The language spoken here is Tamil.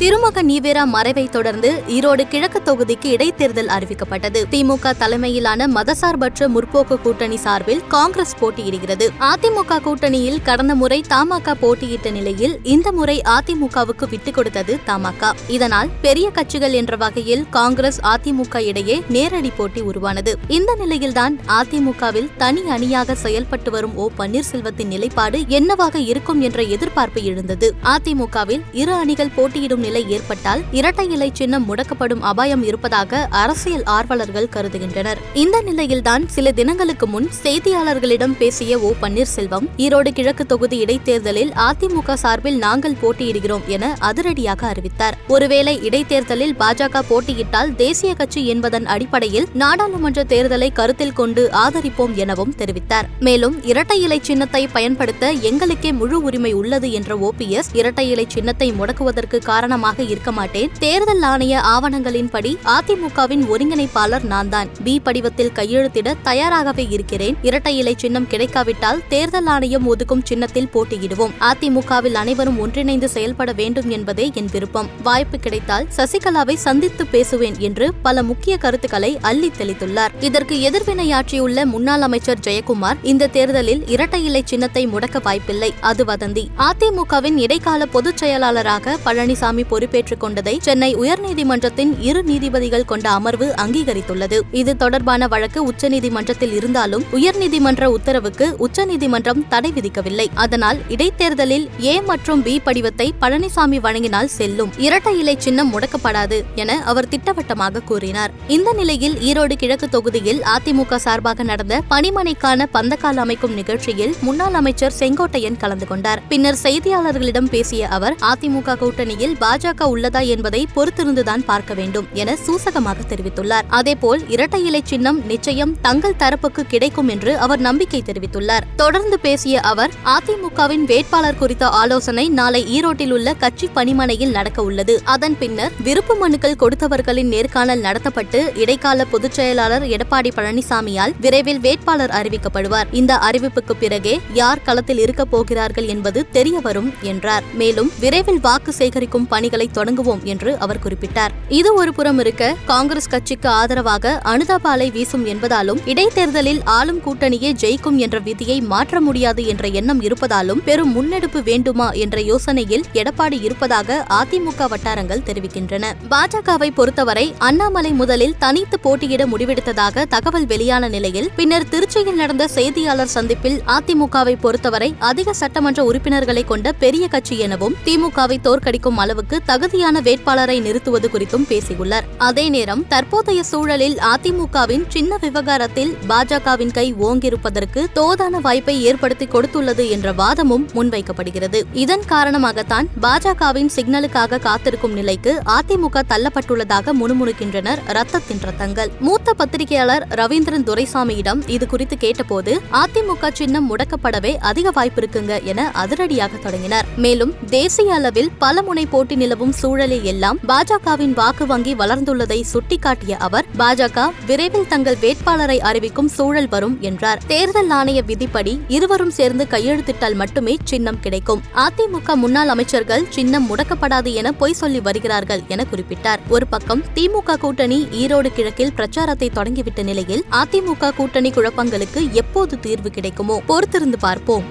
Thirumagan Everaa மறைவை தொடர்ந்து ஈரோடு கிழக்கு தொகுதிக்கு இடைத்தேர்தல் அறிவிக்கப்பட்டது. திமுக தலைமையிலான மதசார்பற்ற முற்போக்கு கூட்டணி சார்பில் காங்கிரஸ் போட்டியிடுகிறது. அதிமுக கூட்டணியில் கடந்த முறை தமாக போட்டியிட்ட நிலையில் இந்த முறை அதிமுகவுக்கு விட்டுக் கொடுத்தது தமாக இதனால் பெரிய கட்சிகள் என்ற வகையில் காங்கிரஸ் அதிமுக இடையே நேரடி போட்டி உருவானது. இந்த நிலையில்தான் அதிமுகவில் தனி அணியாக செயல்பட்டு வரும் ஓ பன்னீர்செல்வத்தின் நிலைப்பாடு என்னவாக இருக்கும் என்ற எதிர்பார்ப்பு எழுந்தது. அதிமுகவில் இரு அணிகள் போட்டியிடும் நிலை ஏற்பட்டால் இரட்டை இலை சின்னம் முடக்கப்படும் அபாயம் இருப்பதாக அரசியல் ஆர்வலர்கள் கருதுகின்றனர். இந்த நிலையில்தான் சில தினங்களுக்கு முன் செய்தியாளர்களிடம் பேசிய ஓ பன்னீர்செல்வம் ஈரோடு கிழக்கு தொகுதி இடைத்தேர்தலில் அதிமுக சார்பில் நாங்கள் போட்டியிடுகிறோம் என அதிரடியாக அறிவித்தார். ஒருவேளை இடைத்தேர்தலில் பாஜக போட்டியிட்டால் தேசிய கட்சி என்பதன் அடிப்படையில் நாடாளுமன்ற தேர்தலை கருத்தில் கொண்டு ஆதரிப்போம் எனவும் தெரிவித்தார். மேலும் இரட்டை இலை சின்னத்தை பயன்படுத்த எங்களுக்கே முழு உரிமை உள்ளது என்ற ஓபிஎஸ் இரட்டை இலை சின்னத்தை முடக்குவதற்கு காரணம் காரணமாக இருக்க மாட்டேன். தேர்தல் ஆணைய ஆவணங்களின்படி அதிமுகவின் ஒருங்கிணைப்பாளர் நான் தான் பி படிவத்தில் கையெழுத்திட தயாராகவே இருக்கிறேன். இரட்டை இலை சின்னம் கிடைக்காவிட்டால் தேர்தல் ஆணையம் ஒதுக்கும் சின்னத்தில் போட்டியிடுவோம். அதிமுகவில் அனைவரும் ஒன்றிணைந்து செயல்பட வேண்டும் என்பதே என் விருப்பம். வாய்ப்பு கிடைத்தால் சசிகலாவை சந்தித்து பேசுவேன் என்று பல முக்கிய கருத்துக்களை அள்ளி தெளித்துள்ளார். இதற்கு எதிர்வினையாற்றியுள்ள முன்னாள் அமைச்சர் ஜெயக்குமார் இந்த தேர்தலில் இரட்டை இலை சின்னத்தை முடக்க வாய்ப்பில்லை. அது வதந்தி. அதிமுகவின் இடைக்கால பொதுச் செயலாளராக பழனிசாமி பொறுப்பேற்றுக் கொண்டதை சென்னை உயர்நீதிமன்றத்தின் இரு நீதிபதிகள் கொண்ட அமர்வு அங்கீகரித்துள்ளது. இது தொடர்பான வழக்கு உச்சநீதிமன்றத்தில் இருந்தாலும் உயர்நீதிமன்ற உத்தரவுக்கு உச்சநீதிமன்றம் தடை விதிக்கவில்லை. அதனால் இடைத்தேர்தலில் ஏ மற்றும் பி படிவத்தை பழனிசாமி வழங்கினால் செல்லும். இரட்டை இலை சின்னம் முடக்கப்படாது என அவர் திட்டவட்டமாக கூறினார். இந்த நிலையில் ஈரோடு கிழக்கு தொகுதியில் அதிமுக சார்பாக நடந்த பணிமனைக்கான பந்தக்கால் அமைக்கும் நிகழ்ச்சியில் முன்னாள் அமைச்சர் செங்கோட்டையன் கலந்து கொண்டார். பின்னர் செய்தியாளர்களிடம் பேசிய அவர் அதிமுக கூட்டணியில் பாஜக உள்ளதா என்பதை பொறுத்திருந்துதான் பார்க்க வேண்டும் என சூசகமாக தெரிவித்துள்ளார். அதேபோல் இரட்டை இலை சின்னம் நிச்சயம் தங்கள் தரப்புக்கு கிடைக்கும் என்று அவர் நம்பிக்கை தெரிவித்துள்ளார். தொடர்ந்து பேசிய அவர் அதிமுகவின் வேட்பாளர் குறித்த ஆலோசனை நாளை ஈரோட்டில் உள்ள கட்சி பணிமனையில் நடக்க உள்ளது. அதன் பின்னர் விருப்பு மனுக்கள் கொடுத்தவர்களின் நேர்காணல் நடத்தப்பட்டு இடைக்கால பொதுச் செயலாளர் எடப்பாடி பழனிசாமியால் விரைவில் வேட்பாளர் அறிவிக்கப்படுவார். இந்த அறிவிப்புக்கு பிறகே யார் களத்தில் இருக்கப் போகிறார்கள் என்பது தெரிய வரும் என்றார். மேலும் விரைவில் வாக்கு சேகரிக்கும் பணிகளை தொடங்குவோம் என்று அவர் குறிப்பிட்டார். இது ஒரு புறம் இருக்க காங்கிரஸ் கட்சிக்கு ஆதரவாக அனுதாபாலை வீசும் என்பதாலும் இடைத்தேர்தலில் ஆளும் கூட்டணியே ஜெயிக்கும் என்ற விதியை மாற்ற முடியாது என்ற எண்ணம் இருப்பதாலும் பெரும் முன்னெடுப்பு வேண்டுமா என்ற யோசனையில் எடப்பாடி இருப்பதாக அதிமுக வட்டாரங்கள் தெரிவிக்கின்றன. பாஜகவை பொறுத்தவரை அண்ணாமலை முதலில் தனித்து போட்டியிட முடிவெடுத்ததாக தகவல் வெளியான நிலையில் பின்னர் திருச்சியில் நடந்த செய்தியாளர் சந்திப்பில் அதிமுகவை பொறுத்தவரை அதிக சட்டமன்ற உறுப்பினர்களை கொண்ட பெரிய கட்சி எனவும் திமுகவை தோற்கடிக்கும் அளவுக்கு தகுதியான வேட்பாளரை நிறுத்துவது குறித்தும் பேசியுள்ளார். அதே நேரம் தற்போதைய சூழலில் அதிமுகவின் சின்ன விவகாரத்தில் பாஜகவின் கை ஓங்கியிருப்பதற்கு தோதான வாய்ப்பை ஏற்படுத்தி கொடுத்துள்ளது என்ற வாதமும் முன்வைக்கப்படுகிறது. இதன் காரணமாகத்தான் பாஜகவின் சிக்னலுக்காக காத்திருக்கும் நிலைக்கு அதிமுக தள்ளப்பட்டுள்ளதாக முணுமுணுக்கின்றனர் ரத்தத்தின் ரத்தங்கள். மூத்த பத்திரிகையாளர் ரவீந்திரன் துரைசாமியிடம் இது குறித்து கேட்டபோது அதிமுக சின்னம் முடக்கப்படவே அதிக வாய்ப்பு இருக்குங்க என அதிரடியாக தொடங்கினார். மேலும் தேசிய அளவில் பல முனை போட்டி நிலவும் சூழலில் எல்லாம் பாஜகவின் வாக்கு வங்கி வளர்ந்துள்ளதை சுட்டிக்காட்டிய அவர் பாஜக விரைவில் தங்கள் வேட்பாளரை அறிவிக்கும் சூழல் வரும் என்றார். தேர்தல் ஆணைய விதிப்படி இருவரும் சேர்ந்து கையெழுத்திட்டால் மட்டுமே சின்னம் கிடைக்கும். அதிமுக முன்னாள் அமைச்சர்கள் சின்னம் முடக்கப்படாது என பொய் சொல்லி வருகிறார்கள் என குறிப்பிட்டார். ஒரு பக்கம் திமுக கூட்டணி ஈரோடு கிழக்கில் பிரச்சாரத்தை தொடங்கிவிட்ட நிலையில் அதிமுக கூட்டணி குழப்பங்களுக்கு எப்போது தீர்வு கிடைக்குமோ பொறுத்திருந்து பார்ப்போம்.